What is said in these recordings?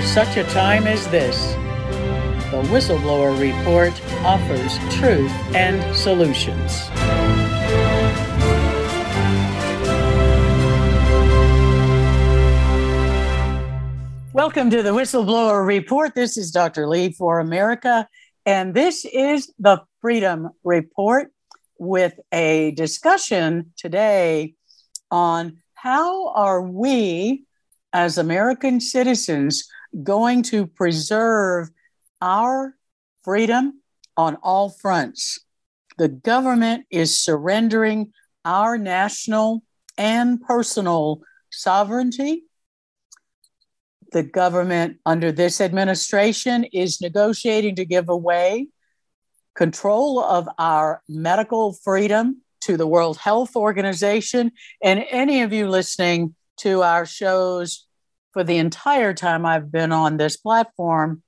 For such a time as this, the Whistleblower Report offers truth and solutions. Welcome to the Whistleblower Report. This is Dr. Lee for America, and this is the Freedom Report with a discussion today on how are we as American citizens going to preserve our freedom on all fronts. The government is surrendering our national and personal sovereignty the government under this administration is negotiating to give away control of our medical freedom to the World Health Organization. And any of you listening to our shows for the entire time I've been on this platform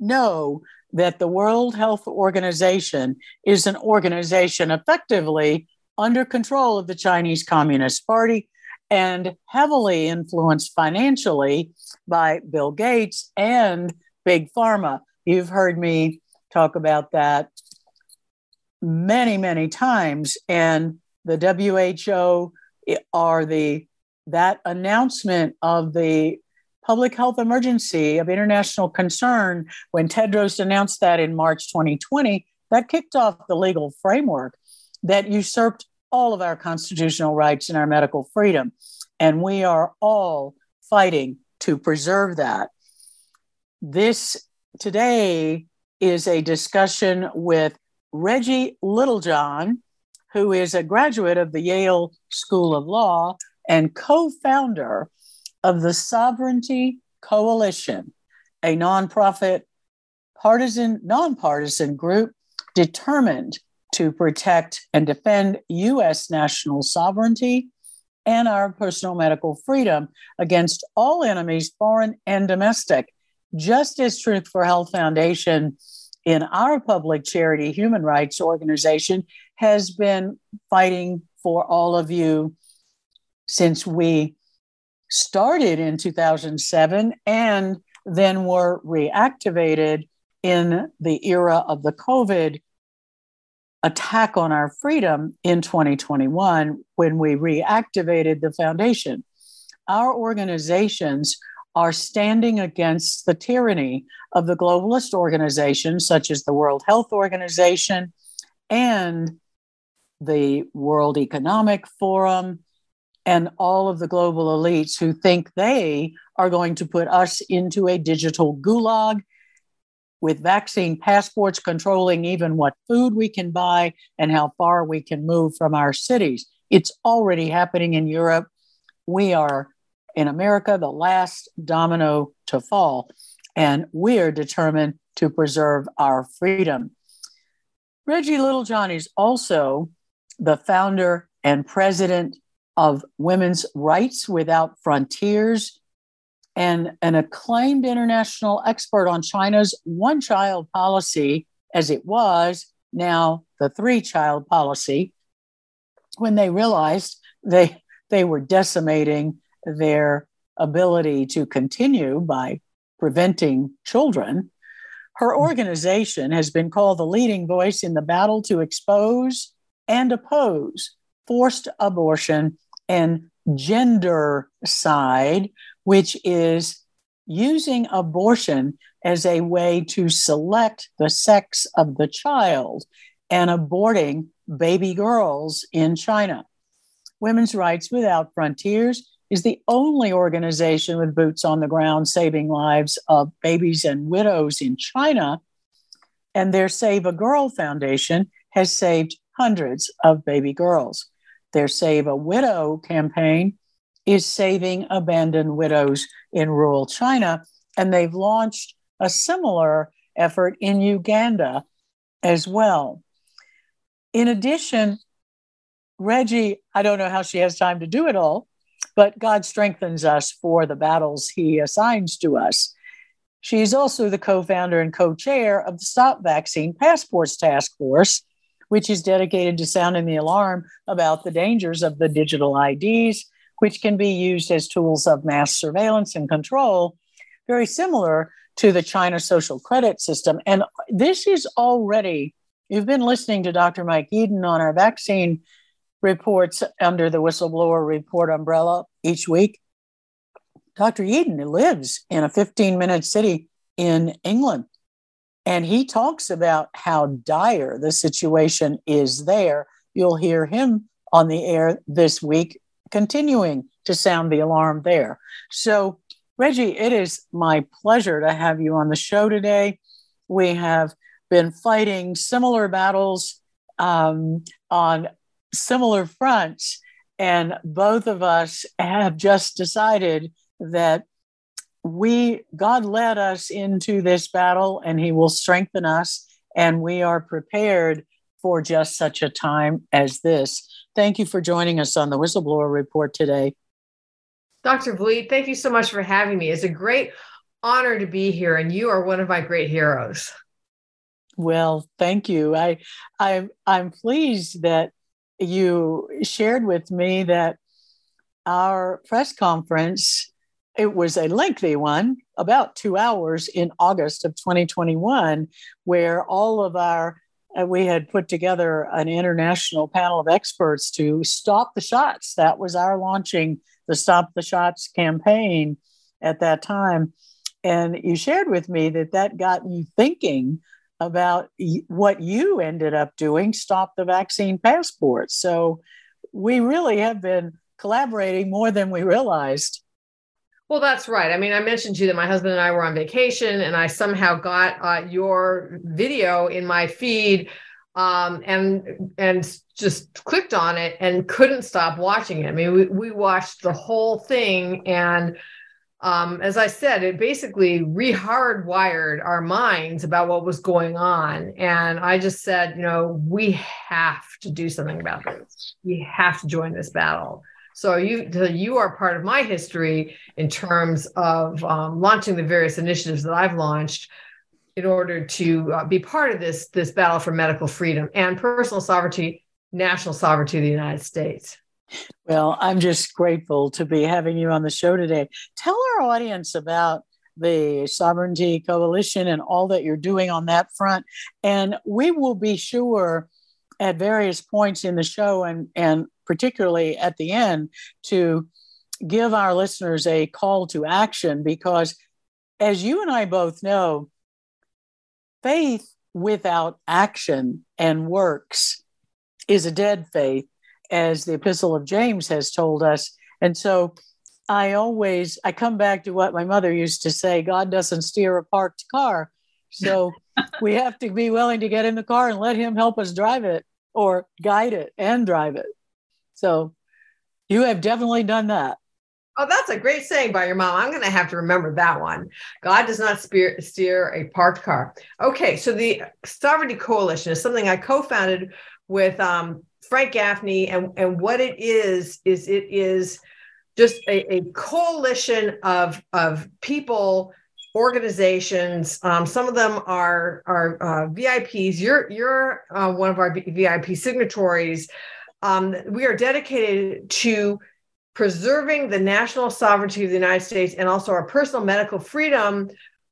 know that the World Health Organization is an organization effectively under control of the Chinese Communist Party and heavily influenced financially by Bill Gates and Big Pharma. You've heard me talk about that many, many times. And the WHO are the that announcement of the public health emergency of international concern when Tedros announced that in March 2020, that kicked off the legal framework that usurped all of our constitutional rights and our medical freedom. And we are all fighting to preserve that. This today is a discussion with Reggie Littlejohn, who is a graduate of the Yale School of Law and co founder of the Sovereignty Coalition, a nonprofit, partisan, nonpartisan group determined to protect and defend U.S. national sovereignty and our personal medical freedom against all enemies, foreign and domestic. Just as Truth for Health Foundation in our public charity human rights organization has been fighting for all of you since we started in 2007 and then were reactivated in the era of the COVID attack on our freedom in 2021 when we reactivated the foundation. Our organizations are standing against the tyranny of the globalist organizations such as the World Health Organization and the World Economic Forum and all of the global elites who think they are going to put us into a digital gulag with vaccine passports controlling even what food we can buy and how far we can move from our cities. It's already happening in Europe. We are in America the last domino to fall, and we are determined to preserve our freedom. Reggie Littlejohn is also the founder and president of Women's Rights Without Frontiers, and an acclaimed international expert on China's one child policy, as it was, now the three child policy, when they realized they, they were decimating their ability to continue by preventing children. Her hmm. organization has been called the leading voice in the battle to expose and oppose forced abortion and gender side which is using abortion as a way to select the sex of the child and aborting baby girls in China. Women's Rights Without Frontiers is the only organization with boots on the ground saving lives of babies and widows in China. And their Save a Girl Foundation has saved hundreds of baby girls. Their Save a Widow campaign is saving abandoned widows in rural China. And they've launched a similar effort in Uganda as well. In addition, Reggie, I don't know how she has time to do it all, but God strengthens us for the battles he assigns to us. She's also the co founder and co chair of the Stop Vaccine Passports Task Force, which is dedicated to sounding the alarm about the dangers of the digital IDs, which can be used as tools of mass surveillance and control, very similar to the China social credit system. And this is already, you've been listening to Dr. Mike Eden on our vaccine reports under the whistleblower report umbrella each week. Dr. Eden lives in a 15 minute city in England. And he talks about how dire the situation is there. You'll hear him on the air this week, continuing to sound the alarm there. So, Reggie, it is my pleasure to have you on the show today. We have been fighting similar battles um, on similar fronts. And both of us have just decided that we, God led us into this battle and He will strengthen us. And we are prepared for just such a time as this. Thank you for joining us on the Whistleblower Report today. Dr. Vliet, thank you so much for having me. It's a great honor to be here, and you are one of my great heroes. Well, thank you. I, I I'm pleased that you shared with me that our press conference it was a lengthy one about two hours in august of 2021 where all of our uh, we had put together an international panel of experts to stop the shots that was our launching the stop the shots campaign at that time and you shared with me that that got you thinking about what you ended up doing, stop the vaccine passport. So we really have been collaborating more than we realized. Well, that's right. I mean, I mentioned to you that my husband and I were on vacation, and I somehow got uh, your video in my feed, um, and and just clicked on it and couldn't stop watching it. I mean, we we watched the whole thing, and um, as I said, it basically rehardwired our minds about what was going on. And I just said, you know, we have to do something about this. We have to join this battle. So you, so you are part of my history in terms of um, launching the various initiatives that I've launched in order to uh, be part of this this battle for medical freedom and personal sovereignty, national sovereignty of the United States. Well, I'm just grateful to be having you on the show today. Tell our audience about the Sovereignty Coalition and all that you're doing on that front. And we will be sure at various points in the show and, and particularly at the end to give our listeners a call to action because, as you and I both know, faith without action and works is a dead faith as the epistle of james has told us. And so i always i come back to what my mother used to say god doesn't steer a parked car. So we have to be willing to get in the car and let him help us drive it or guide it and drive it so you have definitely done that Oh, that's a great saying by your mom. I'm going to have to remember that one. God does not steer, steer a parked car. Okay, so the Sovereignty Coalition is something I co founded with um, Frank Gaffney, and, and what it is, is it is just a, a coalition of, of people, organizations. Um, some of them are, are uh, VIPs. You're, you're uh, one of our VIP signatories. Um, we are dedicated to preserving the national sovereignty of the United States and also our personal medical freedom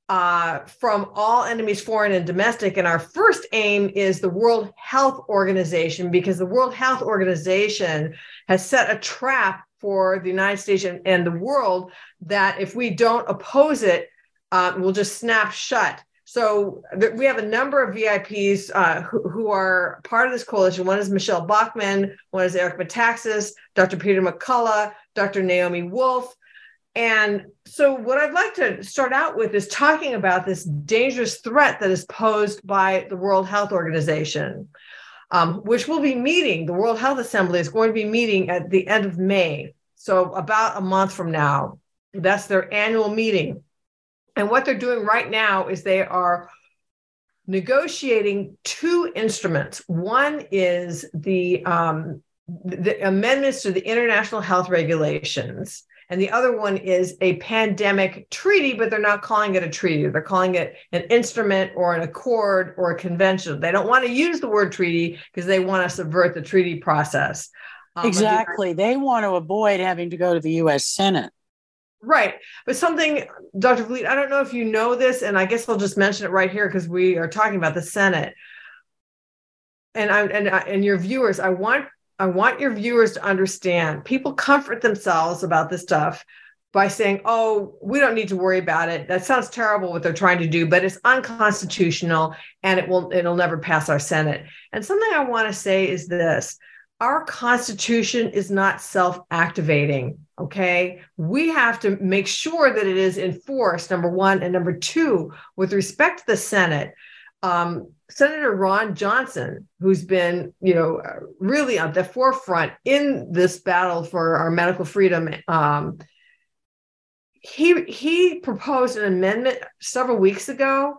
uh, from all enemies, foreign and domestic. And our first aim is the World Health Organization, because the World Health Organization has set a trap for the United States and, the world that if we don't oppose it, uh, will just snap shut. So th- we have a number of VIPs uh, who, who, are part of this coalition. One is Michele Bachmann, one is Eric Metaxas, Dr. Peter McCullough, Dr. Naomi Wolf, And so, what I'd like to start out with is talking about this dangerous threat that is posed by the World Health Organization, um, which will be meeting. The World Health Assembly is going to be meeting at the end of May, so about a month from now. That's their annual meeting. And what they're doing right now is they are negotiating two instruments. One is the, um, the amendments to the international health regulations and the other one is a pandemic treaty, but they're not calling it a treaty. They're calling it an instrument or an accord or a convention. They don't want to use the word treaty because they want to subvert the treaty process. Um, exactly. They want to avoid having to go to the US Senate. Right. But something, Dr. Vliet, I don't know if you know this, and I guess I'll just mention it right here because we are talking about the Senate. And I and and your viewers, I want I want your viewers to understand people comfort themselves about this stuff by saying, oh, we don't need to worry about it. That sounds terrible what they're trying to do, but it's unconstitutional and it will it'll never pass our Senate. And something I want to say is this our Constitution is not self-activating. Okay. We have to make sure that it is enforced, number one. And number two, with respect to the Senate, um, Senator Ron Johnson, who's been, you know, really at the forefront in this battle for our medical freedom, um, he he proposed an amendment several weeks ago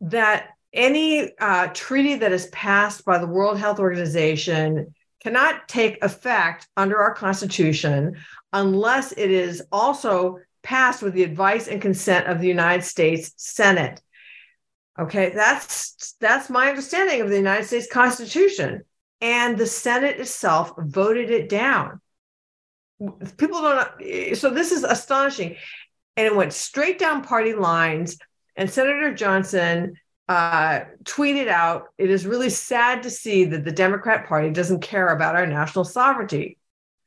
that any uh, treaty that is passed by the World Health Organization cannot take effect under our Constitution unless it is also passed with the advice and consent of the United States Senate. Okay, that's that's my understanding of the United States Constitution. And the Senate itself voted it down. People don't so this is astonishing. And it went straight down party lines. And Senator Johnson uh, tweeted out, it is really sad to see that the Democrat Party doesn't care about our national sovereignty.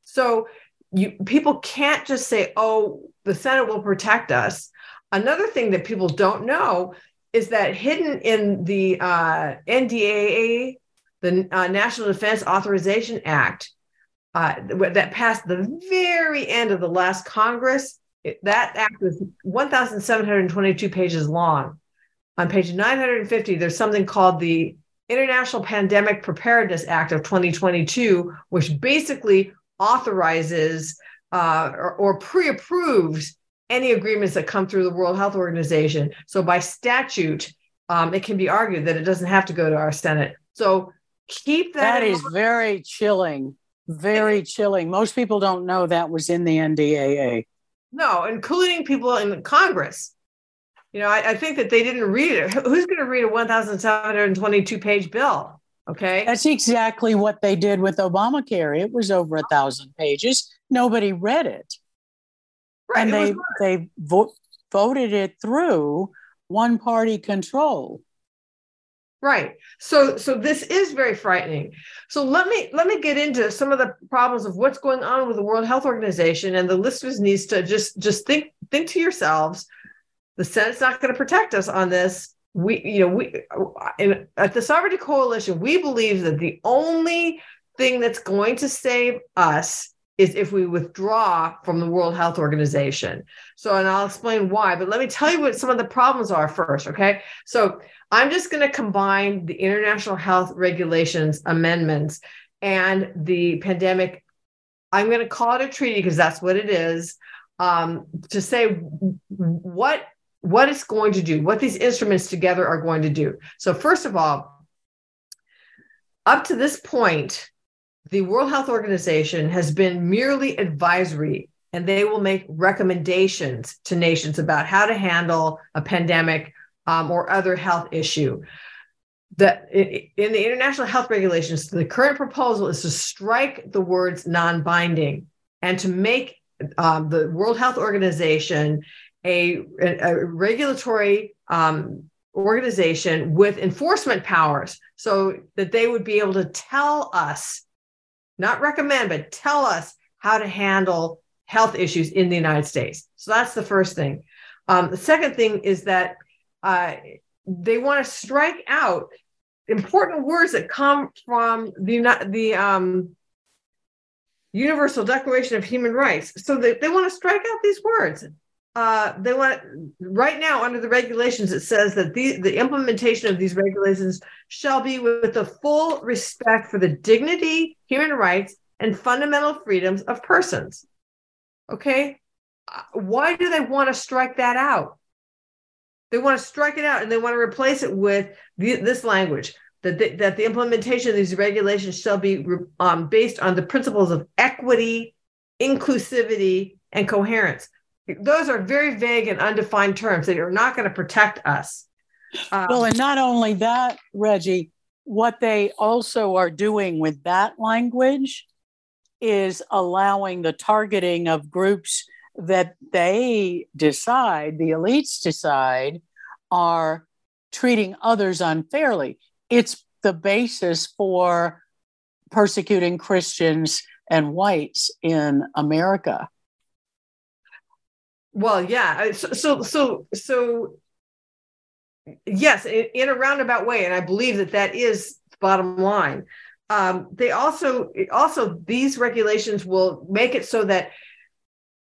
So you people can't just say, oh, the Senate will protect us. Another thing that people don't know is that hidden in the uh, NDAA, the uh, National Defense Authorization Act, uh, that passed the very end of the last Congress. It, that act was 1,722 pages long. On page 950, there's something called the International Pandemic Preparedness Act of 2022, which basically authorizes uh, or, or pre approves any agreements that come through the World Health Organization. So by statute, um, it can be argued that it doesn't have to go to our Senate. So keep that. That is mind. very chilling. Very chilling. Most people don't know that was in the NDAA. No, including people in Congress. You know, I, I think that they didn't read it. Who's going to read a 1,722 page bill? Okay. That's exactly what they did with Obamacare. It was over a thousand pages. Nobody read it. Right. And they they vo- voted it through one party control. Right. So so this is very frightening. So let me let me get into some of the problems of what's going on with the World Health Organization and the listeners needs to just just think think to yourselves the Senate's not going to protect us on this. We you know we in, at the Sovereignty Coalition we believe that the only thing that's going to save us is if we withdraw from the World Health Organization. So, and I'll explain why, but let me tell you what some of the problems are first. Okay. So, I'm just going to combine the international health regulations amendments and the pandemic. I'm going to call it a treaty because that's what it is um, to say what what it's going to do, what these instruments together are going to do. So, first of all, up to this point, the World Health Organization has been merely advisory, and they will make recommendations to nations about how to handle a pandemic um, or other health issue. The, in the international health regulations, the current proposal is to strike the words non binding and to make um, the World Health Organization a, a regulatory um, organization with enforcement powers so that they would be able to tell us not recommend, but tell us how to handle health issues in the United States. So that's the first thing. Um, the second thing is that uh, they want to strike out important words that come from the the um, Universal Declaration of Human Rights. So they, they want to strike out these words. Uh, they want right now under the regulations it says that the, the implementation of these regulations shall be with the full respect for the dignity human rights and fundamental freedoms of persons. Okay? Uh, why do they want to strike that out? They want to strike it out and they want to replace it with the, this language that the, that the implementation of these regulations shall be um, based on the principles of equity inclusivity and coherence those are very vague and undefined terms that are not going to protect us. Um, well, and not only that, Reggie, what they also are doing with that language is allowing the targeting of groups that they decide, the elites decide, are treating others unfairly. It's the basis for persecuting Christians and whites in America. Well, yeah. So, so, so, so yes, in, in, a roundabout way, and I believe that that is bottom line. Um, they also, also these regulations will make it so that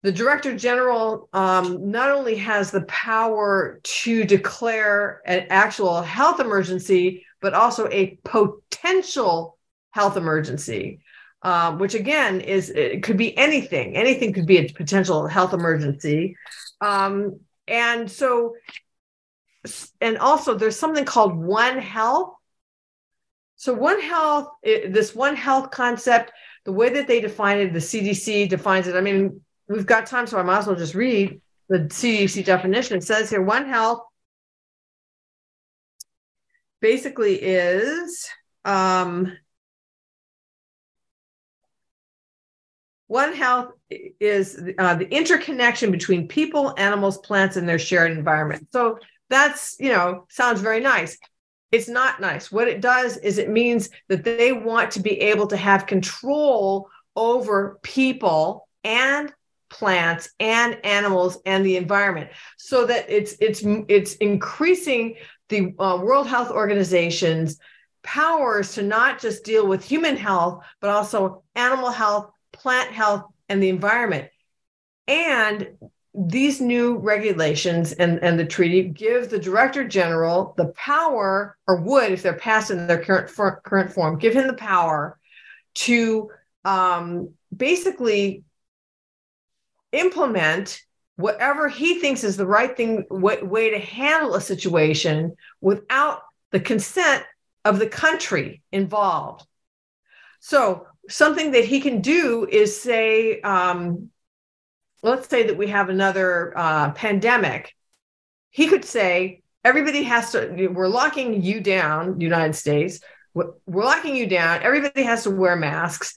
the director general um, not only has the power to declare an actual health emergency, but also a potential health emergency um, which again is it could be anything. Anything could be a potential health emergency. Um, and so, and also there's something called One Health. So One Health, it, this One Health concept, the way that they define it, the CDC defines it. I mean, we've got time, so I might as well just read the CDC definition. It says here, One Health basically is um, One Health is uh, the interconnection between people, animals, plants, and their shared environment. So that's, you know, sounds very nice. It's not nice. What it does is it means that they want to be able to have control over people and plants and animals and the environment so that it's it's it's increasing the uh, world health organization's powers to not just deal with human health but also animal health plant health, and the environment. And these new regulations and, and the treaty give the director general the power, or would, if they're passed in their current for, current form, give him the power to um, basically implement whatever he thinks is the right thing what, way to handle a situation without the consent of the country involved. So something that he can do is say, um, let's say that we have another uh, pandemic. He could say, everybody has to, we're locking you down, United States, we're locking you down. Everybody has to wear masks.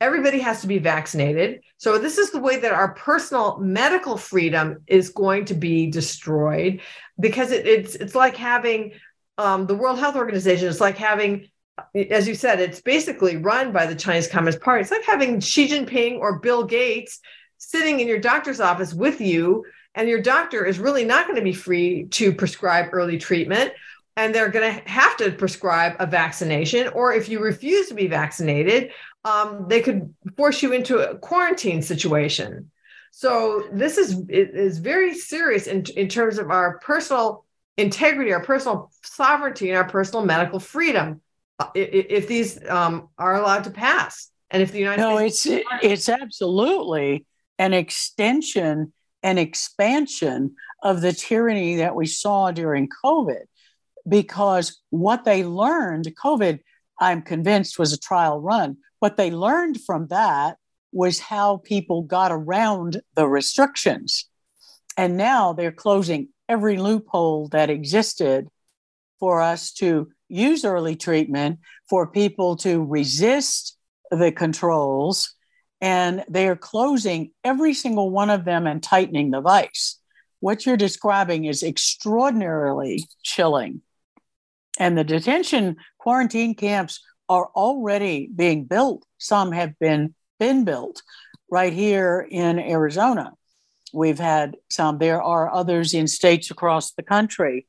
Everybody has to be vaccinated. So, this is the way that our personal medical freedom is going to be destroyed because it, it's, it's like having um, the World Health Organization, it's like having as you said, it's basically run by the Chinese Communist Party. It's like having Xi Jinping or Bill Gates sitting in your doctor's office with you, and your doctor is really not going to be free to prescribe early treatment. And they're going to have to prescribe a vaccination, or if you refuse to be vaccinated, um, they could force you into a quarantine situation. So this is is very serious in, in terms of our personal integrity, our personal sovereignty, and our personal medical freedom if these um, are allowed to pass. And if the united no States it's it's absolutely an extension and expansion of the tyranny that we saw during covid. Because what they learned covid i'm convinced was a trial run. What they learned from that was how people got around the restrictions. And now they're closing every loophole that existed for us to use early treatment for people to resist the controls, and they are closing every single one of them and tightening the vice. What you're describing is extraordinarily chilling. And the detention quarantine camps are already being built. Some have been been built right here in Arizona. We've had some. There are others in states across the country.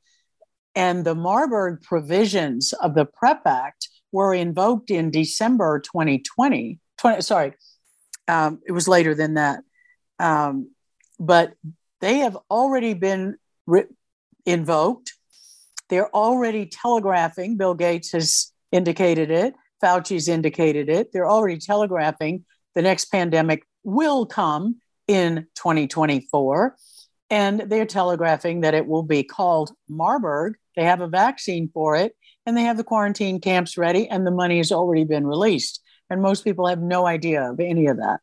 And the Marburg provisions of the PREP Act were invoked in December 2020, 20, sorry, Um, it was later than that. Um, but they have already been re- invoked. They're already telegraphing. Bill Gates has indicated it. Fauci's indicated it. They're already telegraphing the next pandemic will come in 2024. And they're telegraphing that it will be called Marburg. They have a vaccine for it, and they have the quarantine camps ready, and the money has already been released. And most people have no idea of any of that.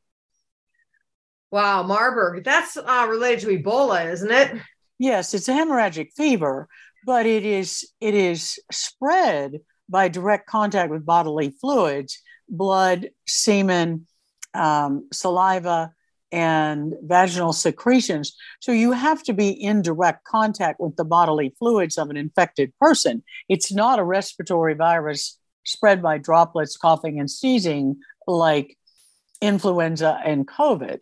Wow, Marburg. That's uh, related to Ebola, isn't it? Yes, it's a hemorrhagic fever, but it is it is spread by direct contact with bodily fluids, blood, semen, um, saliva, and vaginal secretions. So you have to be in direct contact with the bodily fluids of an infected person. It's not a respiratory virus spread by droplets, coughing, and sneezing like influenza and COVID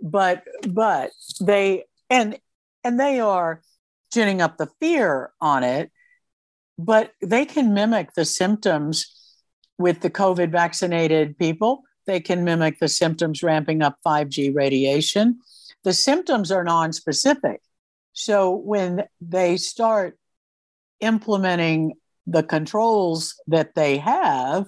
but but they and and they are ginning up the fear on it but they can mimic the symptoms with the covid vaccinated people they can mimic the symptoms ramping up 5g radiation. The symptoms are non-specific. So when they start implementing the controls that they have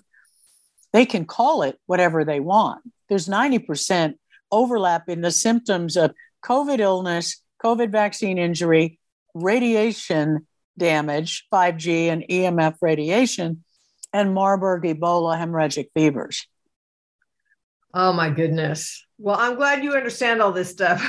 they can call it whatever they want. There's 90% overlap in the symptoms of COVID illness, COVID vaccine injury, radiation damage, 5G and EMF radiation, and Marburg Ebola hemorrhagic fevers. Oh my goodness. Well, I'm glad you understand all this stuff.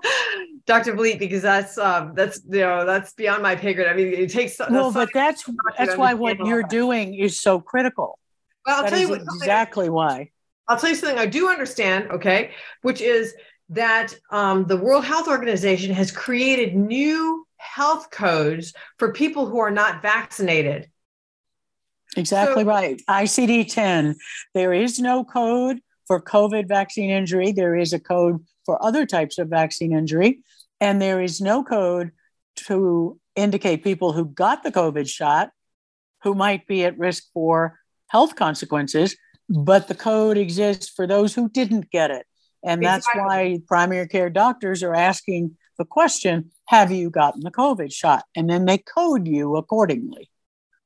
Dr. Vliet, because that's um, that's you know that's beyond my pay grade. I mean, it takes well, but that's that's why what you're doing is so critical. Well, I'll that tell you what, exactly why. I'll tell you something I do understand, okay, which is that um, the World Health Organization has created new health codes for people who are not vaccinated. Exactly so, right. ICD 10. There is no code for COVID vaccine injury. There is a code for other types of vaccine injury. And there is no code to indicate people who got the COVID shot who might be at risk for health consequences but the code exists for those who didn't get it. And that's why primary care doctors are asking the question Have you gotten the COVID shot? And then they code you accordingly.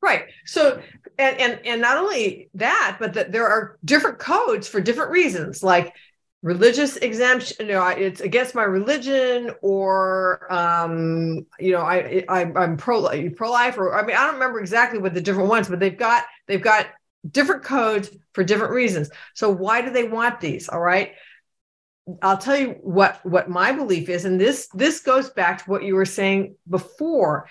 Right. So, and and and not only that, but that there are different codes for different reasons, like religious exemption. You know, it's against my religion, or um, you know, I, I I'm pro pro life, or I mean, I don't remember exactly what the different ones, but they've got they've got different codes for different reasons. So why do they want these? All right. I'll tell you what what my belief is, and this this goes back to what you were saying before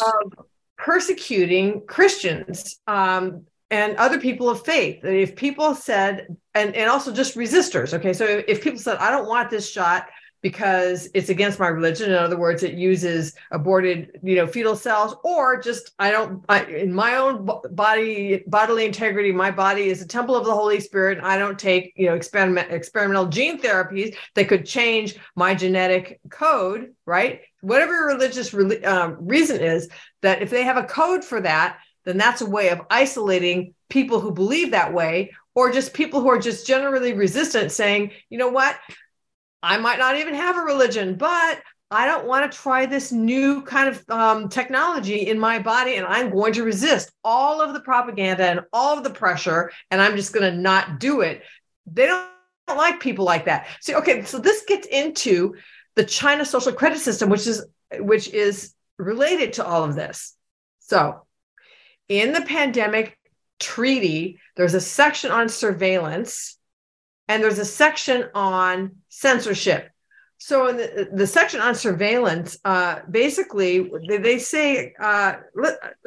of persecuting Christians um, and other people of faith. If people said, and and also just resistors. Okay, so if people said, "I don't want this shot," because it's against my religion. In other words, it uses aborted, you know, fetal cells, or just I don't. I, in my own body, bodily integrity, my body is a temple of the Holy Spirit. And I don't take, you know, experiment experimental gene therapies that could change my genetic code. Right, whatever religious re- um, reason is, that if they have a code for that, then that's a way of isolating people who believe that way or just people who are just generally resistant saying you know what I might not even have a religion, but I don't want to try this new kind of um, technology in my body, and I'm going to resist all of the propaganda and all of the pressure, and I'm just going to not do it. They don't like people like that. See, okay, so this gets into the China social credit system, which is which is related to all of this. So, in the pandemic treaty, there's a section on surveillance and there's a section on censorship. So in the, the section on surveillance, uh, basically they, say, uh,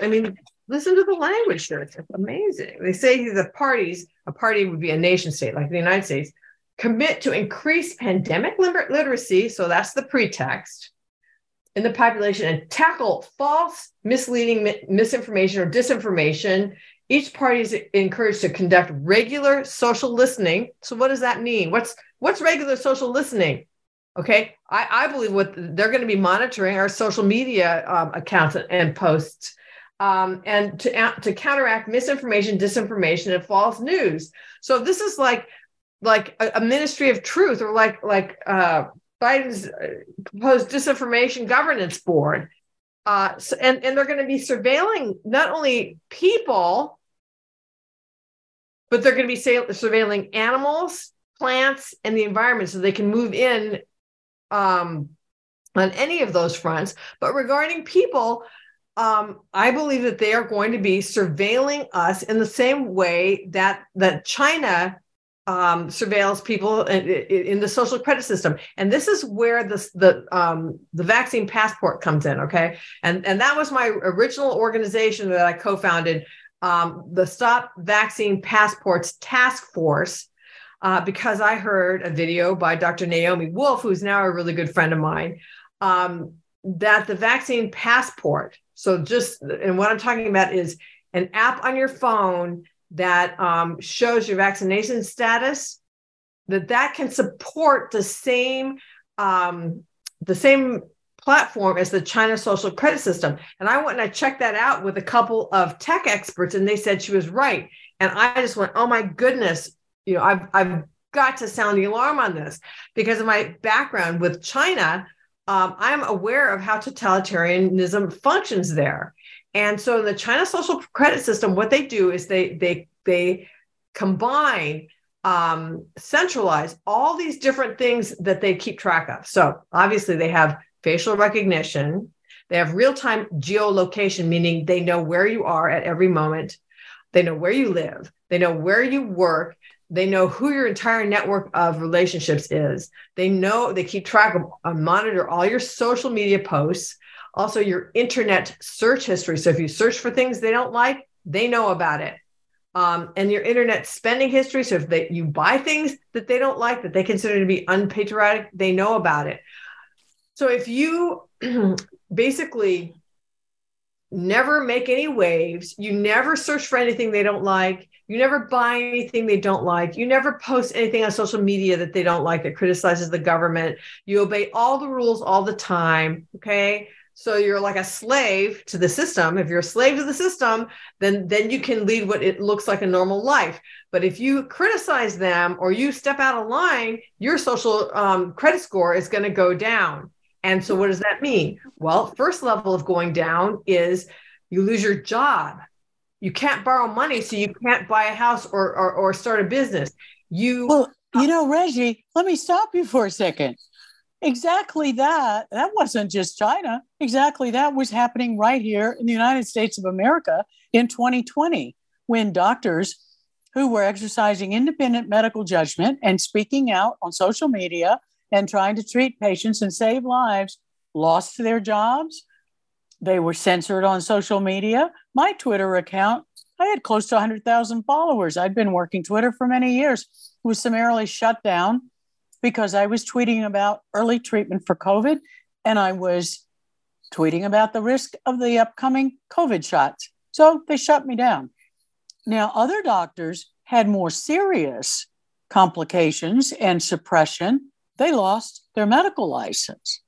I mean, listen to the language there. It's amazing. They say the parties, a party would be a nation state like the United States, commit to increase pandemic literacy. So that's the pretext in the population and tackle false, misleading misinformation or disinformation each party is encouraged to conduct regular social listening. So, what does that mean? What's what's regular social listening? Okay, I, I believe what they're going to be monitoring our social media um, accounts and posts, um, and to to counteract misinformation, disinformation, and false news. So this is like like a, a ministry of truth or like like uh, Biden's uh, proposed disinformation governance board. Uh, so, and, and they're going to be surveilling not only people, but they're going to be surveilling animals, plants, and the environment so they can move in um, on any of those fronts. But regarding people, um, I believe that they are going to be surveilling us in the same way that that China um, surveils people in, in, the social credit system, and this is where the the um, the vaccine passport comes in. Okay, and and that was my original organization that I co-founded, um, the Stop Vaccine Passports Task Force. Uh, because I heard a video by Dr. Naomi Wolf, who's now a really good friend of mine, um, that the vaccine passport, so just, and what I'm talking about is an app on your phone that um, shows your vaccination status, that that can support the same um, the same platform as the China social credit system. And I went and I checked that out with a couple of tech experts, and they said she was right. And I just went, oh my goodness, you know, I've I've got to sound the alarm on this because of my background with China. Um, I'm aware of how totalitarianism functions there. And so in the China social credit system, what they do is they they they combine um, centralize all these different things that they keep track of. So obviously they have facial recognition, they have real-time geolocation, meaning they know where you are at every moment, they know where you live, they know where you work, they know who your entire network of relationships is. They know they keep track of, uh, monitor all your social media posts also your internet search history. So if you search for things they don't like, they know about it. Um, and your internet spending history. So if they, you buy things that they don't like, that they consider to be unpatriotic, they know about it. So if you basically never make any waves, you never search for anything they don't like, you never buy anything they don't like, you never post anything on social media that they don't like that criticizes the government, you obey all the rules all the time. Okay. So you're like a slave to the system. If you're a slave to the system, then then you can lead what it looks like a normal life. But if you criticize them or you step out of line, your social um, credit score is going to go down. And so what does that mean? Well, first level of going down is you lose your job. You can't borrow money, so you can't buy a house or or, or start a business. You well, you know, Reggie, let me stop you for a second exactly that. That wasn't just china. Exactly that was happening right here in the united states of america in 2020 when doctors who were exercising independent medical judgment and speaking out on social media and trying to treat patients and save lives lost their jobs. They were censored on social media. My twitter account i had close to 100000 followers. I'd been working twitter for many years. Was summarily shut down because I was tweeting about early treatment for COVID and I was tweeting about the risk of the upcoming COVID shots. So they shut me down. Now, other doctors had more serious complications and suppression. They lost their medical license.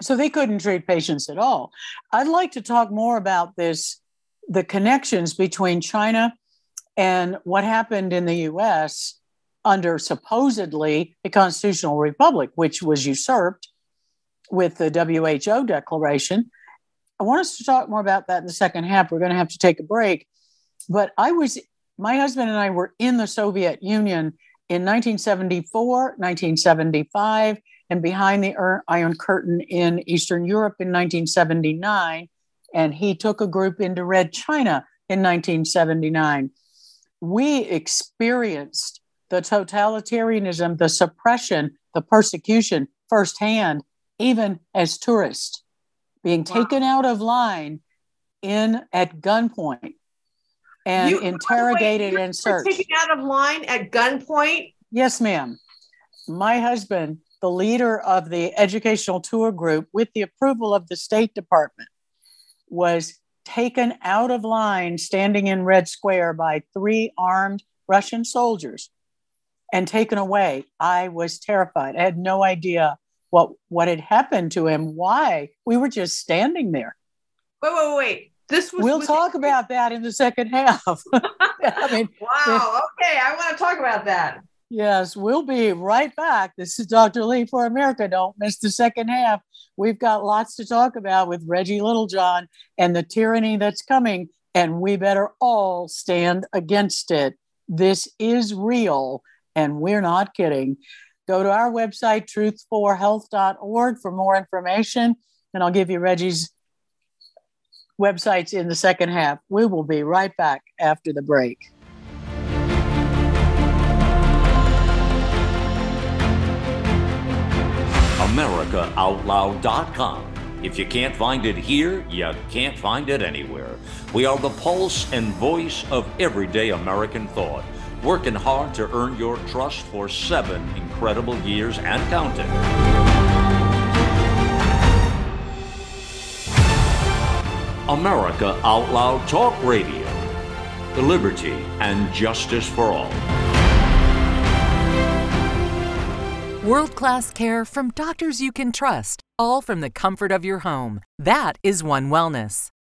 So they couldn't treat patients at all. I'd like to talk more about this the connections between China and what happened in the US under supposedly a constitutional republic, which was usurped with the WHO declaration. I want us to talk more about that in the second half. We're going to have to take a break. But I was, my husband and I were in the Soviet Union in 1974, 1975, and behind the Iron Curtain in Eastern Europe in 1979. And he took a group into Red China in 1979. We experienced the totalitarianism, the suppression, the persecution firsthand, even as tourists, being wow. taken out of line in at gunpoint and you, interrogated wait, and searched. Taken out of line at gunpoint? Yes, ma'am. My husband, the leader of the educational tour group, with the approval of the State Department, was taken out of line standing in Red Square by three armed Russian soldiers and taken away. I was terrified. I had no idea what what had happened to him. Why? We were just standing there. Wait, wait, wait. This was. We'll talk about that in the second half. I mean, wow. okay, I want to talk about that. Yes, we'll be right back. This is Dr. Lee for America. Don't miss the second half. We've got lots to talk about with Reggie Littlejohn and the tyranny that's coming, and we better all stand against it. This is real, and we're not kidding. Go to our website, truth4health.org, for more information, and I'll give you Reggie's websites in the second half. We will be right back after the break. AmericaOutloud.com. If you can't find it here, you can't find it anywhere. We are the pulse and voice of everyday American thought, working hard to earn your trust for seven incredible years and counting. America Out Loud Talk Radio. The liberty and justice for all. World class care from doctors you can trust, all from the comfort of your home. That is One Wellness.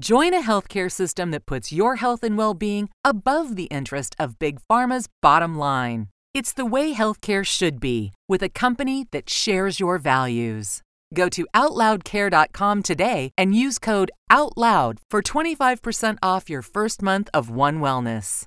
Join a healthcare system that puts your health and well being above the interest of Big Pharma's bottom line. It's the way healthcare should be, with a company that shares your values. Go to OutLoudCare.com today and use code OUTLOUD for 25% off your first month of One Wellness.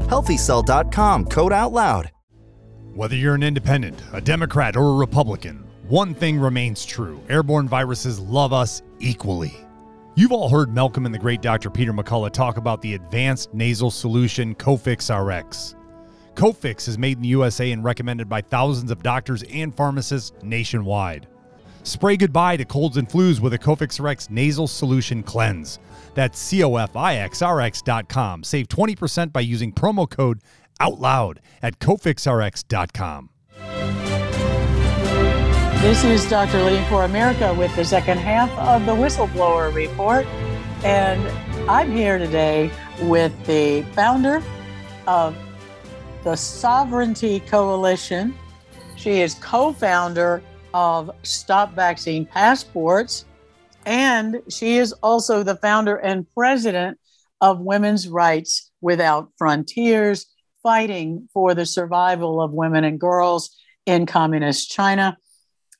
healthycell.com, code out loud. Whether you're an independent, a Democrat, or a Republican, one thing remains true airborne viruses love us equally. You've all heard Malcolm and the great Dr. Peter McCullough talk about the advanced nasal solution Cofix RX. Cofix is made in the USA and recommended by thousands of doctors and pharmacists nationwide. Spray goodbye to colds and flus with a Cofix RX nasal solution cleanse. That's cofixrx.com. Save 20% by using promo code OUTLOUD at cofixrx.com. This is Dr. Lee for America with the second half of the Whistleblower Report. And I'm here today with the founder of the Sovereignty Coalition. She is co founder of Stop Vaccine Passports and she is also the founder and president of Women's Rights Without Frontiers, fighting for the survival of women and girls in communist China.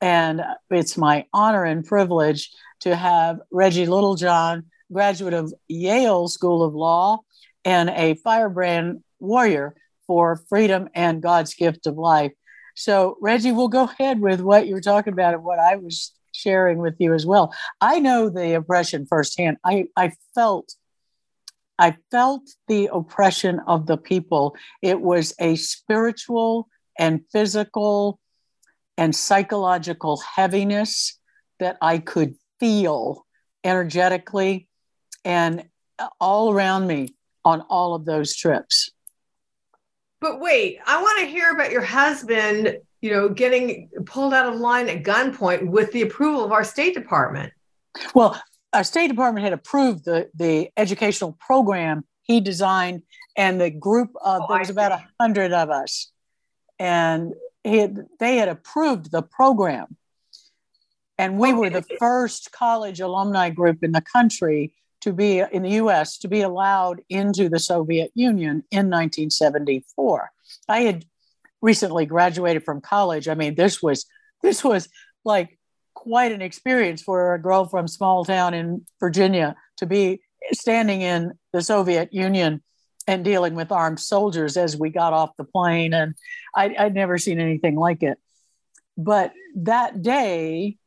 And it's my honor and privilege to have Reggie Littlejohn, graduate of Yale School of Law and a firebrand warrior for freedom and God's gift of life. So, Reggie, we'll go ahead with what you were talking about and what I was sharing with you as well. I know the oppression firsthand. I, I felt I felt the oppression of the people. It was a spiritual and physical and psychological heaviness that I could feel energetically and all around me on all of those trips. But wait, I want to hear about your husband you know, getting pulled out of line at gunpoint with the approval of our State Department. Well, our State Department had approved the the educational program he designed, and the group of oh, there was about a hundred of us, and he had, they had approved the program, and we okay. were the first college alumni group in the country to be in the U.S. to be allowed into the Soviet Union in 1974. I had recently graduated from college. I mean, this was this was like quite an experience for a girl from small town in Virginia to be standing in the Soviet Union and dealing with armed soldiers as we got off the plane. And I, I'd never seen anything like it. But that day,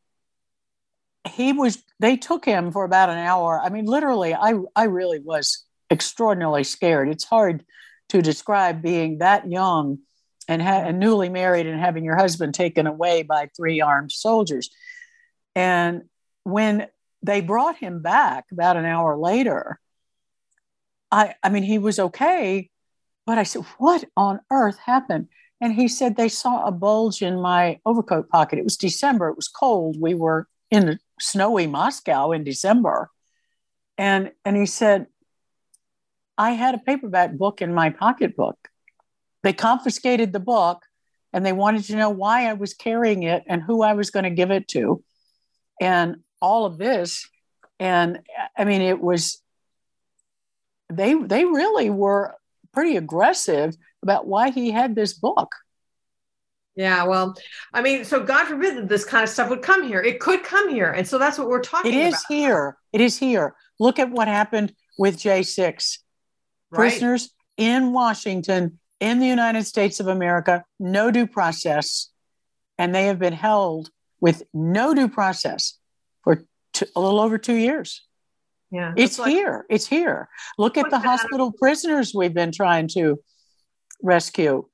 he was they took him for about an hour i mean literally i i really was extraordinarily scared it's hard to describe being that young and, ha- and newly married and having your husband taken away by three armed soldiers. And when they brought him back about an hour later i i mean he was okay but i said what on earth happened? And he said they saw a bulge in my overcoat pocket. It was december. It was cold. We were in snowy Moscow in December. And, and he said, I had a paperback book in my pocketbook. They confiscated the book and they wanted to know why I was carrying it and who I was going to give it to. And all of this. And I mean, it was, they, they really were pretty aggressive about why he had this book. Yeah, well, I mean, so God forbid that this kind of stuff would come here. It could come here. And so that's what we're talking about. It is about. here. It is here. Look at what happened with J6. Right. Prisoners in Washington, in the United States of America, no due process. And they have been held with no due process for two, a little over two years. Yeah. It's like, here. It's here. Look at the hospital prisoners we've been trying to rescue.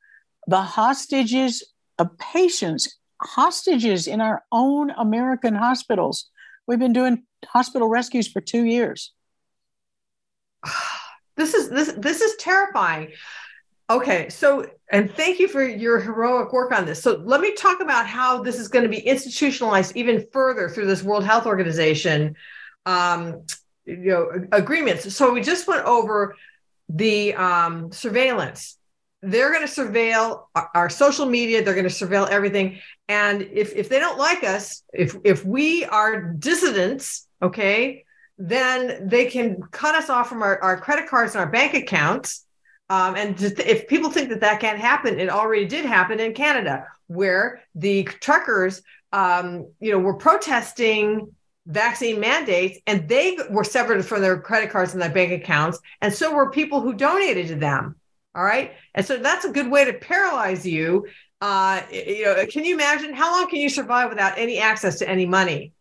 The hostages of patients, hostages in our own American hospitals. We've been doing hospital rescues for two years. This is this this is terrifying. Okay, so and thank you for your heroic work on this. So let me talk about how this is going to be institutionalized even further through this World Health Organization, um, you know, agreements. So we just went over the um, surveillance they're going to surveil our social media they're going to surveil everything and if if they don't like us if if we are dissidents okay then they can cut us off from our, our credit cards and our bank accounts um, and if people think that that can't happen it already did happen in canada where the truckers um, you know were protesting vaccine mandates and they were severed from their credit cards and their bank accounts and so were people who donated to them all right. And so that's a good way to paralyze you. Uh, you know, can you imagine how long can you survive without any access to any money?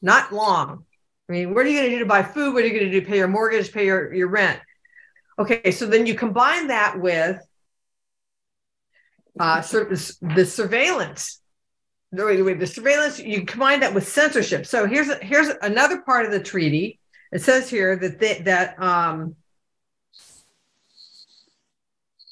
Not long. I mean, what are you going to do to buy food? What are you going to do to pay your mortgage, pay your, your rent? Okay, so then you combine that with uh, the surveillance. The, the surveillance, you combine that with censorship. So here's here's another part of the treaty. It says here that they, that um,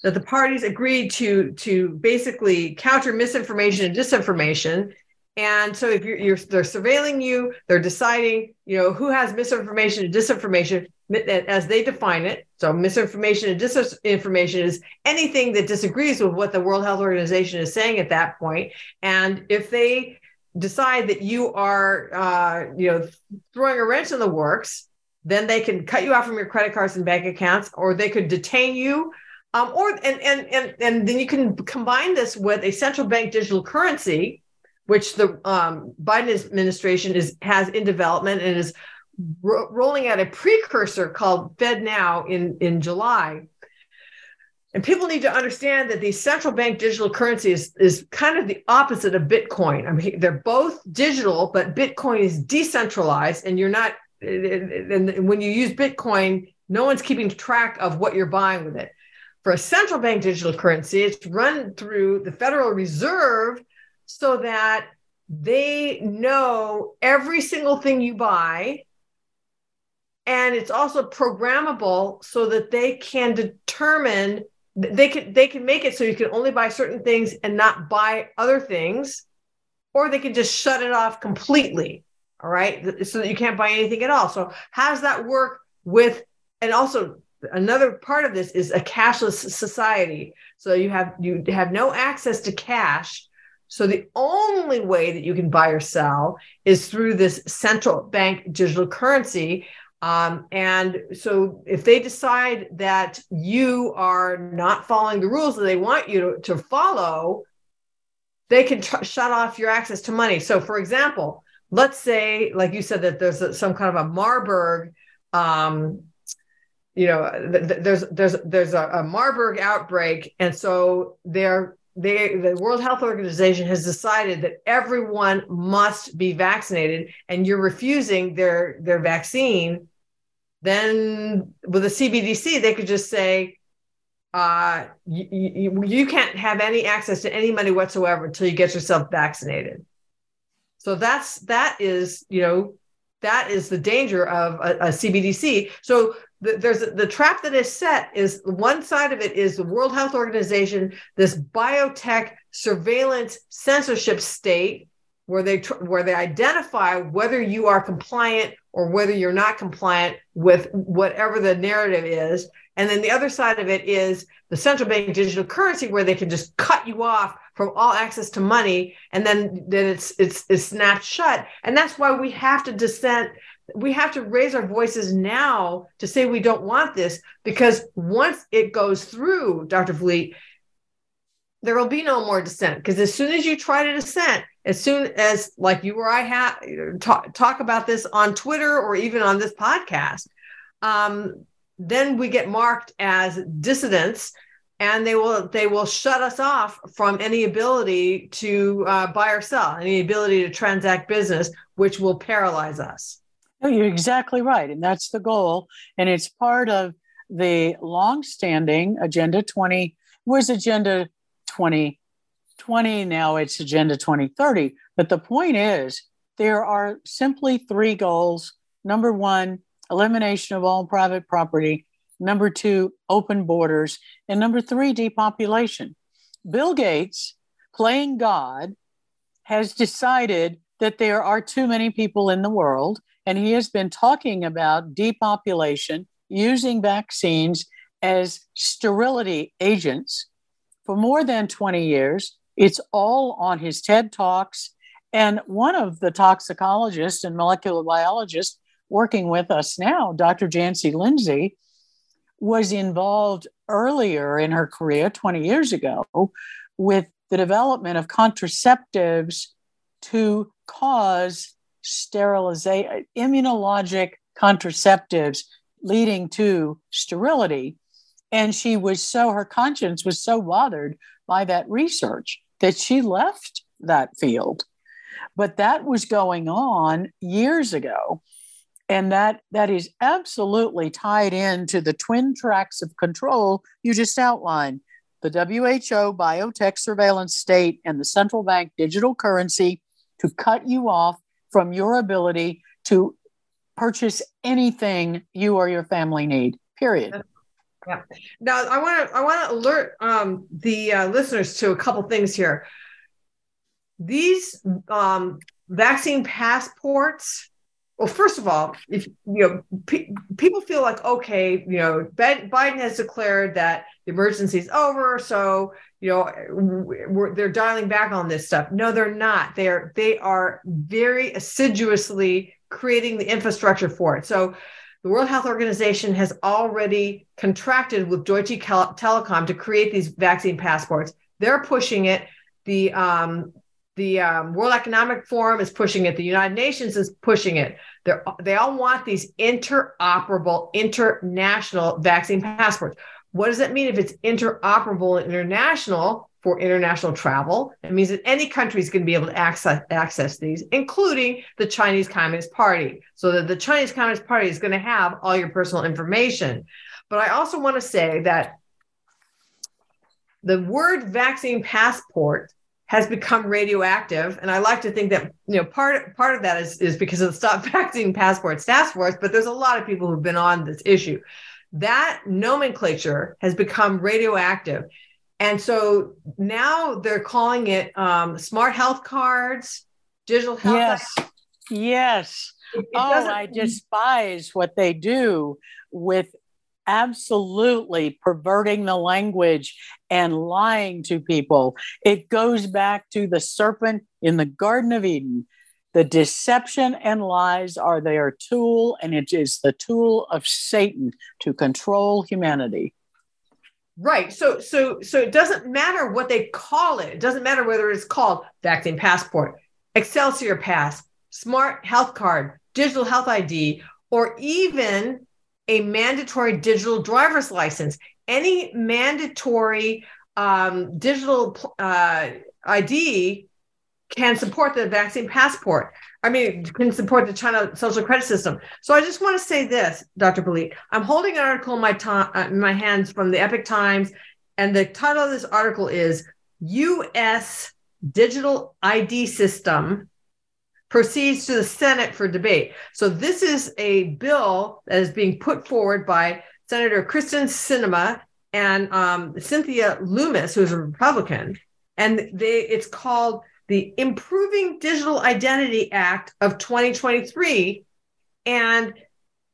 that the parties agreed to to basically counter misinformation and disinformation and so if you're, you're, they're surveilling you they're deciding you know who has misinformation and disinformation as they define it so misinformation and disinformation is anything that disagrees with what the world health organization is saying at that point. and if they decide that you are uh, you know throwing a wrench in the works then they can cut you off from your credit cards and bank accounts or they could detain you um, or and, and and and then you can combine this with a central bank digital currency, which the um, Biden administration is has in development and is ro- rolling out a precursor called FedNow in in July. And people need to understand that the central bank digital currency is, is kind of the opposite of Bitcoin. I mean, they're both digital, but Bitcoin is decentralized, and you're not. And when you use Bitcoin, no one's keeping track of what you're buying with it for a central bank digital currency, it's run through the Federal Reserve so that they know every single thing you buy. And it's also programmable so that they can determine they can they can make it so you can only buy certain things and not buy other things, or they can just shut it off completely. All right. So that you can't buy anything at all. So how does that work with and also another part of this is a cashless society so you have you have no access to cash so the only way that you can buy or sell is through this central bank digital currency um, and so if they decide that you are not following the rules that they want you to, to follow they can tr- shut off your access to money. So for example let's say like you said that there's a, some kind of a marburg um, you know th- th- there's there's there's a, a marburg outbreak. And so they're they, the World Health Organization has decided that everyone must be vaccinated, and you're refusing their their vaccine, then with the CBDC, they could just say, uh, you, you, can't have any access to any money whatsoever until you get yourself vaccinated. So that's that is you know that is the danger of a, a CBDC. So the, there's the trap that is set is one side of it is the World Health Organization, this biotech surveillance censorship state where they where they identify whether you are compliant or whether you're not compliant with whatever the narrative is. And then the other side of it is the central bank digital currency where they can just cut you off from all access to money and then then it's it's it's snapped shut. And that's why we have to dissent we have to raise our voices now to say we don't want this because once it goes through dr vliet there will be no more dissent because as soon as you try to dissent as soon as like you or i have talk, talk about this on twitter or even on this podcast um, then we get marked as dissidents and they will they will shut us off from any ability to uh, buy or sell any ability to transact business which will paralyze us. No, you're exactly right and that's the goal and it's part of the long-standing agenda 20 was agenda 2020 now it's agenda 2030 but the point is there are simply three goals number one elimination of all private property. Number two, open borders. And number three, depopulation. Bill Gates, playing God, has decided that there are too many people in the world. And he has been talking about depopulation using vaccines as sterility agents for more than 20 years. It's all on his TED Talks. And one of the toxicologists and molecular biologists working with us now, Dr. Janci Lindsay, was involved earlier in her career, 20 years ago, with the development of contraceptives to cause sterilization, immunologic contraceptives leading to sterility. And she was so, her conscience was so bothered by that research that she left that field. But that was going on years ago and that that is absolutely tied into the twin tracks of control you just outlined the WHO biotech surveillance state and the central bank digital currency to cut you off from your ability to purchase anything you or your family need period yeah now i want to i want to alert um, the uh, listeners to a couple things here these um, vaccine passports well, first of all, if you know pe- people feel like okay, you know, Biden has declared that the emergency is over, so you know they're dialing back on this stuff. No, they're not. They're they are very assiduously creating the infrastructure for it. So the World Health Organization has already contracted with Deutsche Telekom to create these vaccine passports. They're pushing it. The um, the um, World Economic Forum is pushing it. The United Nations is pushing it. They're, they all want these interoperable international vaccine passports. What does that mean if it's interoperable and international for international travel? It means that any country is going to be able to access, access these, including the Chinese Communist Party. So that the Chinese Communist Party is going to have all your personal information. But I also want to say that the word vaccine passport has become radioactive. And I like to think that, you know, part part of that is, is because of the Stop Vaccine Passports Task Force, but there's a lot of people who've been on this issue. That nomenclature has become radioactive. And so now they're calling it um, smart health cards, digital health. Yes. Yes. It, it oh, I despise what they do with absolutely perverting the language and lying to people. It goes back to the serpent in the Garden of Eden. The deception and lies are their tool, and it is the tool of Satan to control humanity. Right. So so so it doesn't matter what they call it. It doesn't matter whether it's called vaccine passport, Excelsior Pass, smart health card, digital health ID, or even a mandatory digital driver's license. Any mandatory um, digital uh, ID can support the vaccine passport. I mean, can support the China social credit system. So I just want to say this, Dr. Vliet. I'm holding an article in my, to- uh, in my hands from the Epoch Times, and the title of this article is U.S. Digital ID System proceeds to the Senate for debate. So this is a bill that is being put forward by Senator Kyrsten Sinema and um, Cynthia Lummis, who is a Republican, and they it's called the Improving Digital Identity Act of 2023. And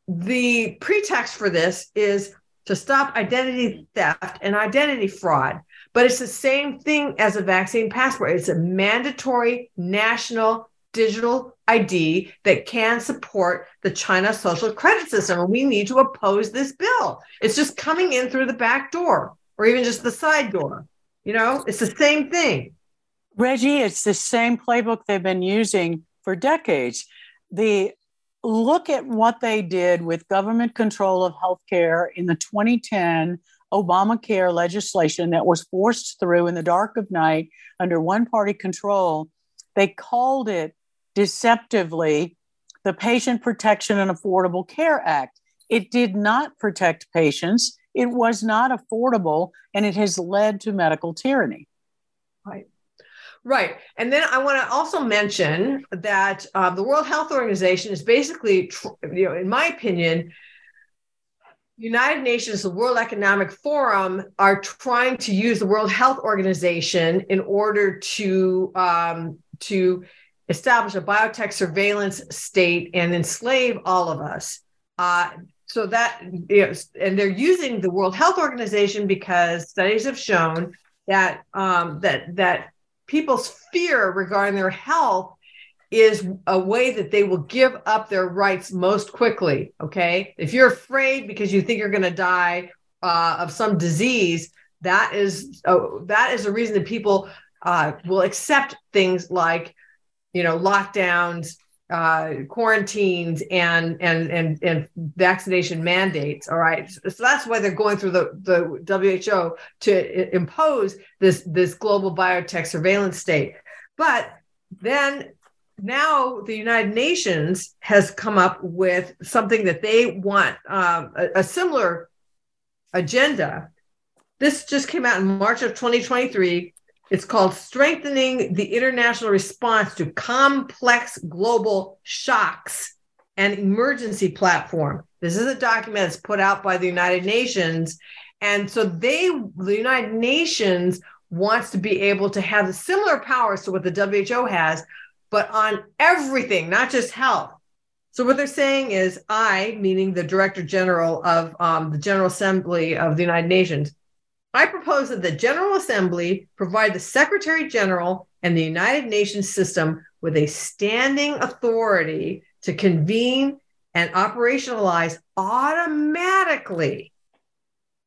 the pretext for this is to stop identity theft and identity fraud. But it's the same thing as a vaccine passport. It's a mandatory national digital ID that can support the China social credit system. And we need to oppose this bill. It's just coming in through the back door or even just the side door. You know, it's the same thing. Reggie, it's the same playbook they've been using for decades. The look at what they did with government control of healthcare in the 2010 Obamacare legislation that was forced through in the dark of night under one party control. They called it deceptively the Patient Protection and Affordable Care Act. It did not protect patients, it was not affordable, and it has led to medical tyranny. Right. Right. And then I want to also mention that uh, the World Health Organization is basically, you know, in my opinion, United Nations, the World Economic Forum are trying to use the World Health Organization in order to um, to establish a biotech surveillance state and enslave all of us. Uh, so that you know, and they're using the World Health Organization because studies have shown that um, that that people's fear regarding their health is a way that they will give up their rights most quickly. Okay. If you're afraid because you think you're going to die uh, of some disease, that is uh, that is a reason that people uh, will accept things like, you know, lockdowns, uh, quarantines, and and and and vaccination mandates. All right, so that's why they're going through the the WHO to impose this this global biotech surveillance state. But then now the United Nations has come up with something that they want um, a, a, similar agenda. This just came out in March of 2023. It's called Strengthening the International Response to Complex Global Shocks and Emergency Platform. This is a document that's put out by the United Nations. And so they, the United Nations, wants to be able to have similar powers to what the WHO has, but on everything, not just health. So what they're saying is, I, meaning the Director General of um, the General Assembly of the United Nations, I propose that the General Assembly provide the Secretary General and the United Nations system with a standing authority to convene and operationalize automatically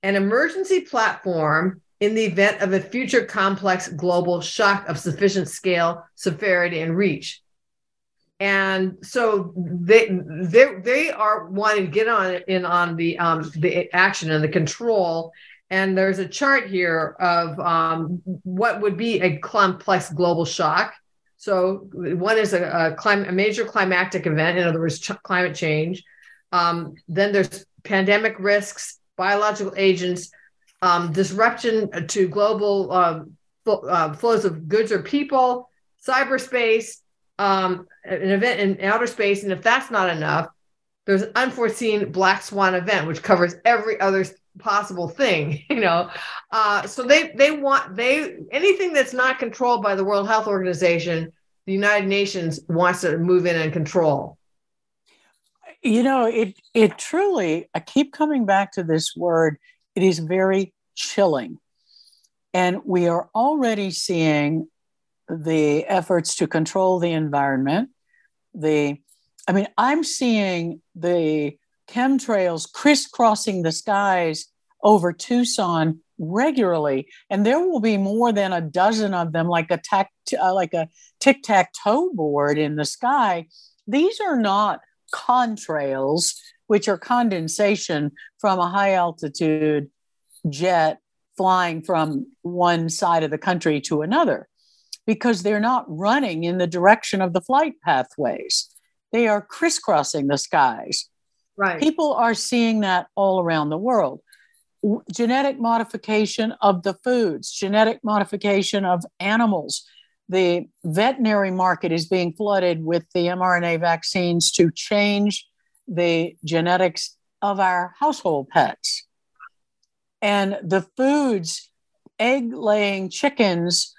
an emergency platform in the event of a future complex global shock of sufficient scale, severity, and reach. And so they they they are wanting to get on in on the um, the action and the control. And there's a chart here of um, what would be a complex global shock. So one is a, a, clim- a major climatic event, in other words, ch- climate change. Um, then there's pandemic risks, biological agents, um, disruption to global um, uh, flows of goods or people, cyberspace, um, an event in outer space. And if that's not enough, there's an unforeseen black swan event, which covers every other possible thing, you know. Uh, so they they want they anything that's not controlled by the World Health Organization, the United Nations wants to move in and control. You know, it it truly. I keep coming back to this word. It is very chilling. And we are already seeing the efforts to control the environment. The, I mean, I'm seeing the chemtrails crisscrossing the skies over Tucson regularly, and there will be more than a dozen of them, like a tac, uh, like a tic tac toe board in the sky. These are not contrails, which are condensation from a high altitude jet flying from one side of the country to another because they're not running in the direction of the flight pathways. They are crisscrossing the skies. Right. People are seeing that all around the world. Genetic modification of the foods, genetic modification of animals. The veterinary market is being flooded with the mRNA vaccines to change the genetics of our household pets. And the foods, egg laying chickens,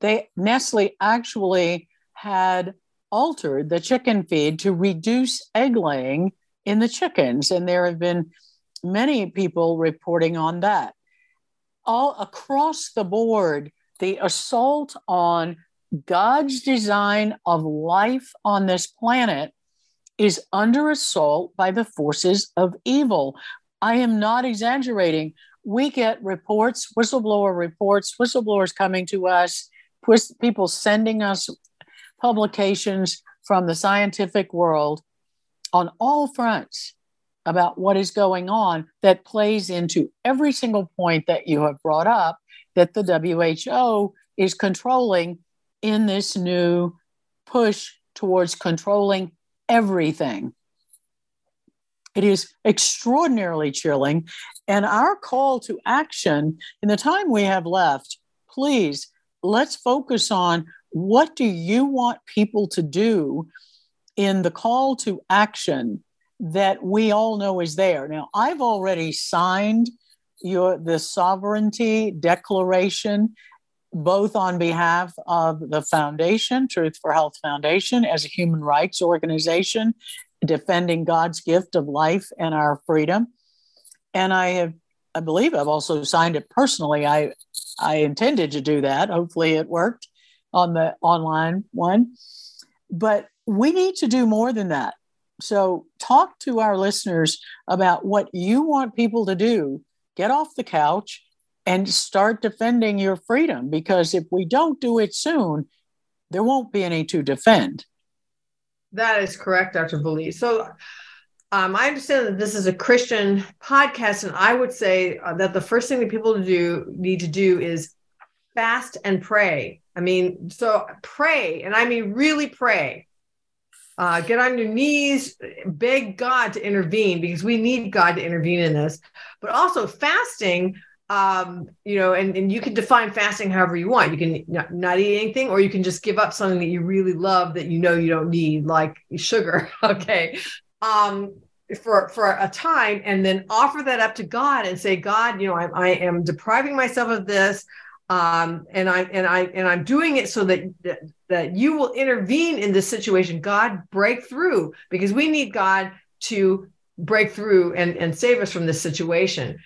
they Nestle actually had altered the chicken feed to reduce egg laying in the chickens. And there have been many people reporting on that. All across the board, the assault on God's design of life on this planet is under assault by the forces of evil. I am not exaggerating. We get reports, whistleblower reports, whistleblowers coming to us, people sending us publications from the scientific world on all fronts about what is going on that plays into every single point that you have brought up that the WHO is controlling in this new push towards controlling everything. It is extraordinarily chilling. And our call to action in the time we have left, please let's focus on what do you want people to do in the call to action that we all know is there. Now, I've already signed your the sovereignty declaration both on behalf of the foundation, Truth for Health Foundation, as a human rights organization defending God's gift of life and our freedom. And I have, I believe I've also signed it personally. I, I intended to do that. Hopefully it worked on the online one. But we need to do more than that. So, talk to our listeners about what you want people to do. Get off the couch and start defending your freedom because if we don't do it soon, there won't be any to defend. That is correct, Dr. Vliet. So, um, I understand that this is a Christian podcast, and I would say uh, that the first thing that people do need to do is fast and pray. I mean, so pray, and I mean really pray. Uh, get on your knees, beg God to intervene because we need God to intervene in this. But also fasting, um, you know, and, and you can define fasting however you want. You can not, not eat anything, or you can just give up something that you really love that you know you don't need, like sugar. okay. Um, for for a time and then offer that up to God and say, God, you know, I, I am depriving myself of this um, and I and I and I'm doing it so that, that you will intervene in this situation. God, break through because we need God to break through and and save us from this situation.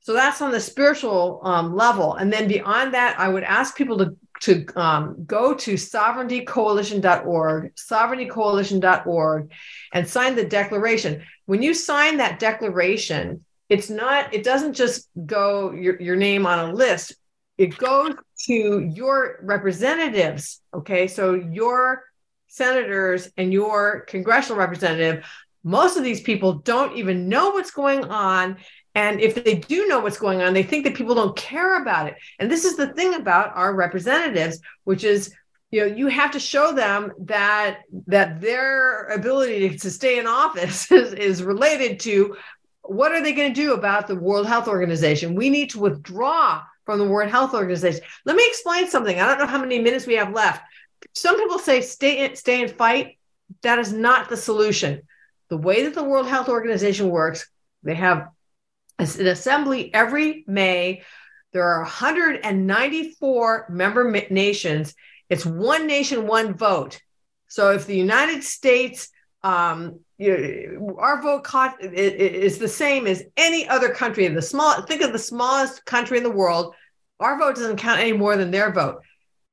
So that's on the spiritual um, level, and then beyond that, I would ask people to to um, go to sovereigntycoalition.org, sovereigntycoalition.org, and sign the declaration. When you sign that declaration, it's not. It doesn't just go your your name on a list it goes to your representatives. Okay. So your senators and your congressional representative, most of these people don't even know what's going on. And if they do know what's going on, they think that people don't care about it. And this is the thing about our representatives, which is you know you have to show them that that their ability to, stay in office is, is related to what are they going to do about the world health organization we need to withdraw from the World Health Organization. Let me explain something. I don't know how many minutes we have left. Some people say stay in, stay and fight. That is not the solution. The way that the World Health Organization works, they have an assembly every May. There are 194 member nations. It's one nation, one vote. So if the United States um, you our vote cost is the same as any other country. In the small, think of the smallest country in the world. Our vote doesn't count any more than their vote.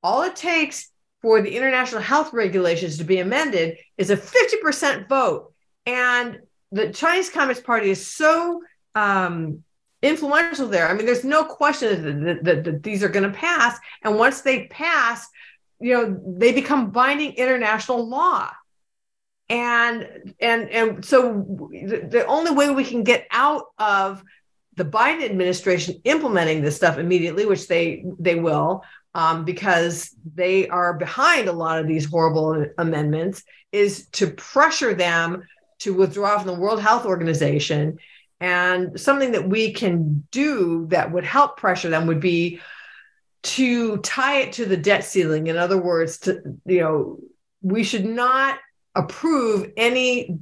All it takes for the international health regulations to be amended is a 50% vote. And the Chinese Communist Party is so um, influential there. I mean, there's no question that, that, that these are going to pass. And once they pass, you know, they become binding international law and and and so the only way we can get out of the Biden administration implementing this stuff immediately, which they they will, um, because they are behind a lot of these horrible amendments, is to pressure them to withdraw from the World Health Organization. And something that we can do that would help pressure them would be to tie it to the debt ceiling. In other words, to you know, we should not approve any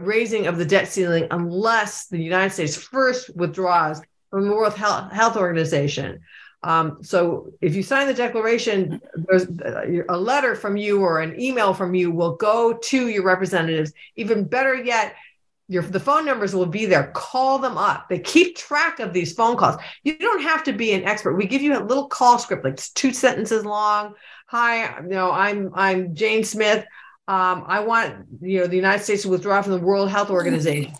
raising of the debt ceiling unless the United States first withdraws from the World Health Organization. Um, so if you sign the declaration, there's a letter from you or an email from you will go to your representatives. Even better yet, your the phone numbers will be there. Call them up. They keep track of these phone calls. You don't have to be an expert. We give you a little call script, like two sentences long. Hi, you know, I'm I'm Jane Smith. Um, I want you know the United States to withdraw from the World Health Organization.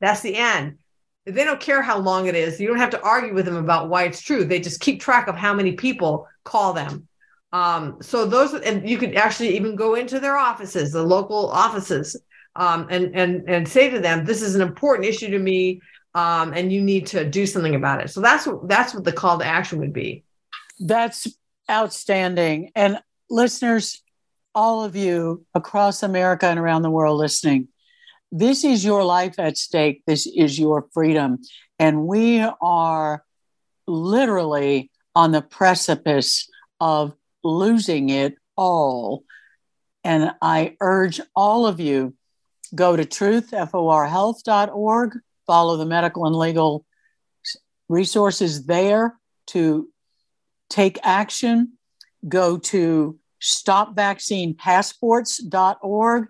That's the end. They don't care how long it is. You don't have to argue with them about why it's true. They just keep track of how many people call them. Um, so those, and you could actually even go into their offices, the local offices, um, and and and say to them, "This is an important issue to me, um, and you need to do something about it." So that's what that's what the call to action would be. That's outstanding. And listeners, all of you across America and around the world listening, this is your life at stake. This is your freedom. And we are literally on the precipice of losing it all. And I urge all of you go to truthforhealth.org, follow the medical and legal resources there to take action. Go to stopvaccinepassports.org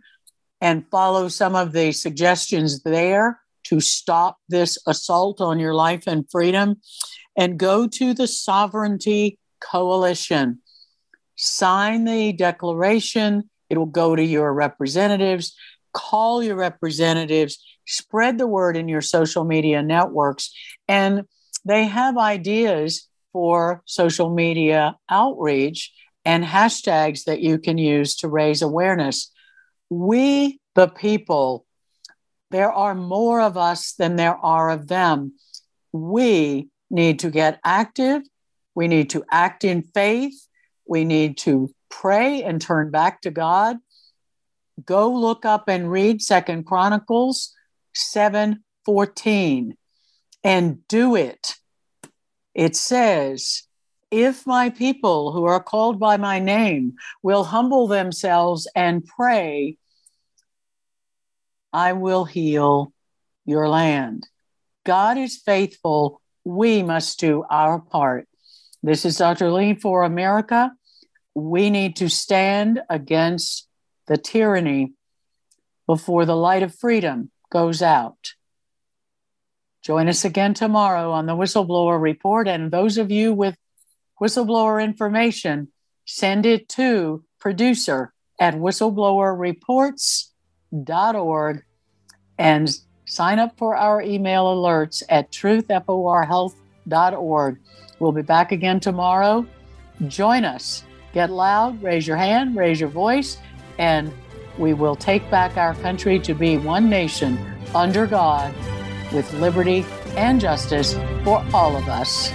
and follow some of the suggestions there to stop this assault on your life and freedom. And go to the Sovereignty Coalition. Sign the declaration. It will go to your representatives. Call your representatives. Spread the word in your social media networks. And they have ideas for social media outreach and hashtags that you can use to raise awareness. We, the people, there are more of us than there are of them. We need to get active. We need to act in faith. We need to pray and turn back to God. Go look up and read Second Chronicles 7 14 and do it. It says, if my people who are called by my name will humble themselves and pray, I will heal your land. God is faithful. We must do our part. This is Dr. Lee for America. We need to stand against the tyranny before the light of freedom goes out. Join us again tomorrow on the Whistleblower Report. And those of you with whistleblower information, send it to producer at whistleblowerreports.org and sign up for our email alerts at truthforhealth.org. We'll be back again tomorrow. Join us. Get loud, raise your hand, raise your voice, and we will take back our country to be one nation under God with liberty and justice for all of us.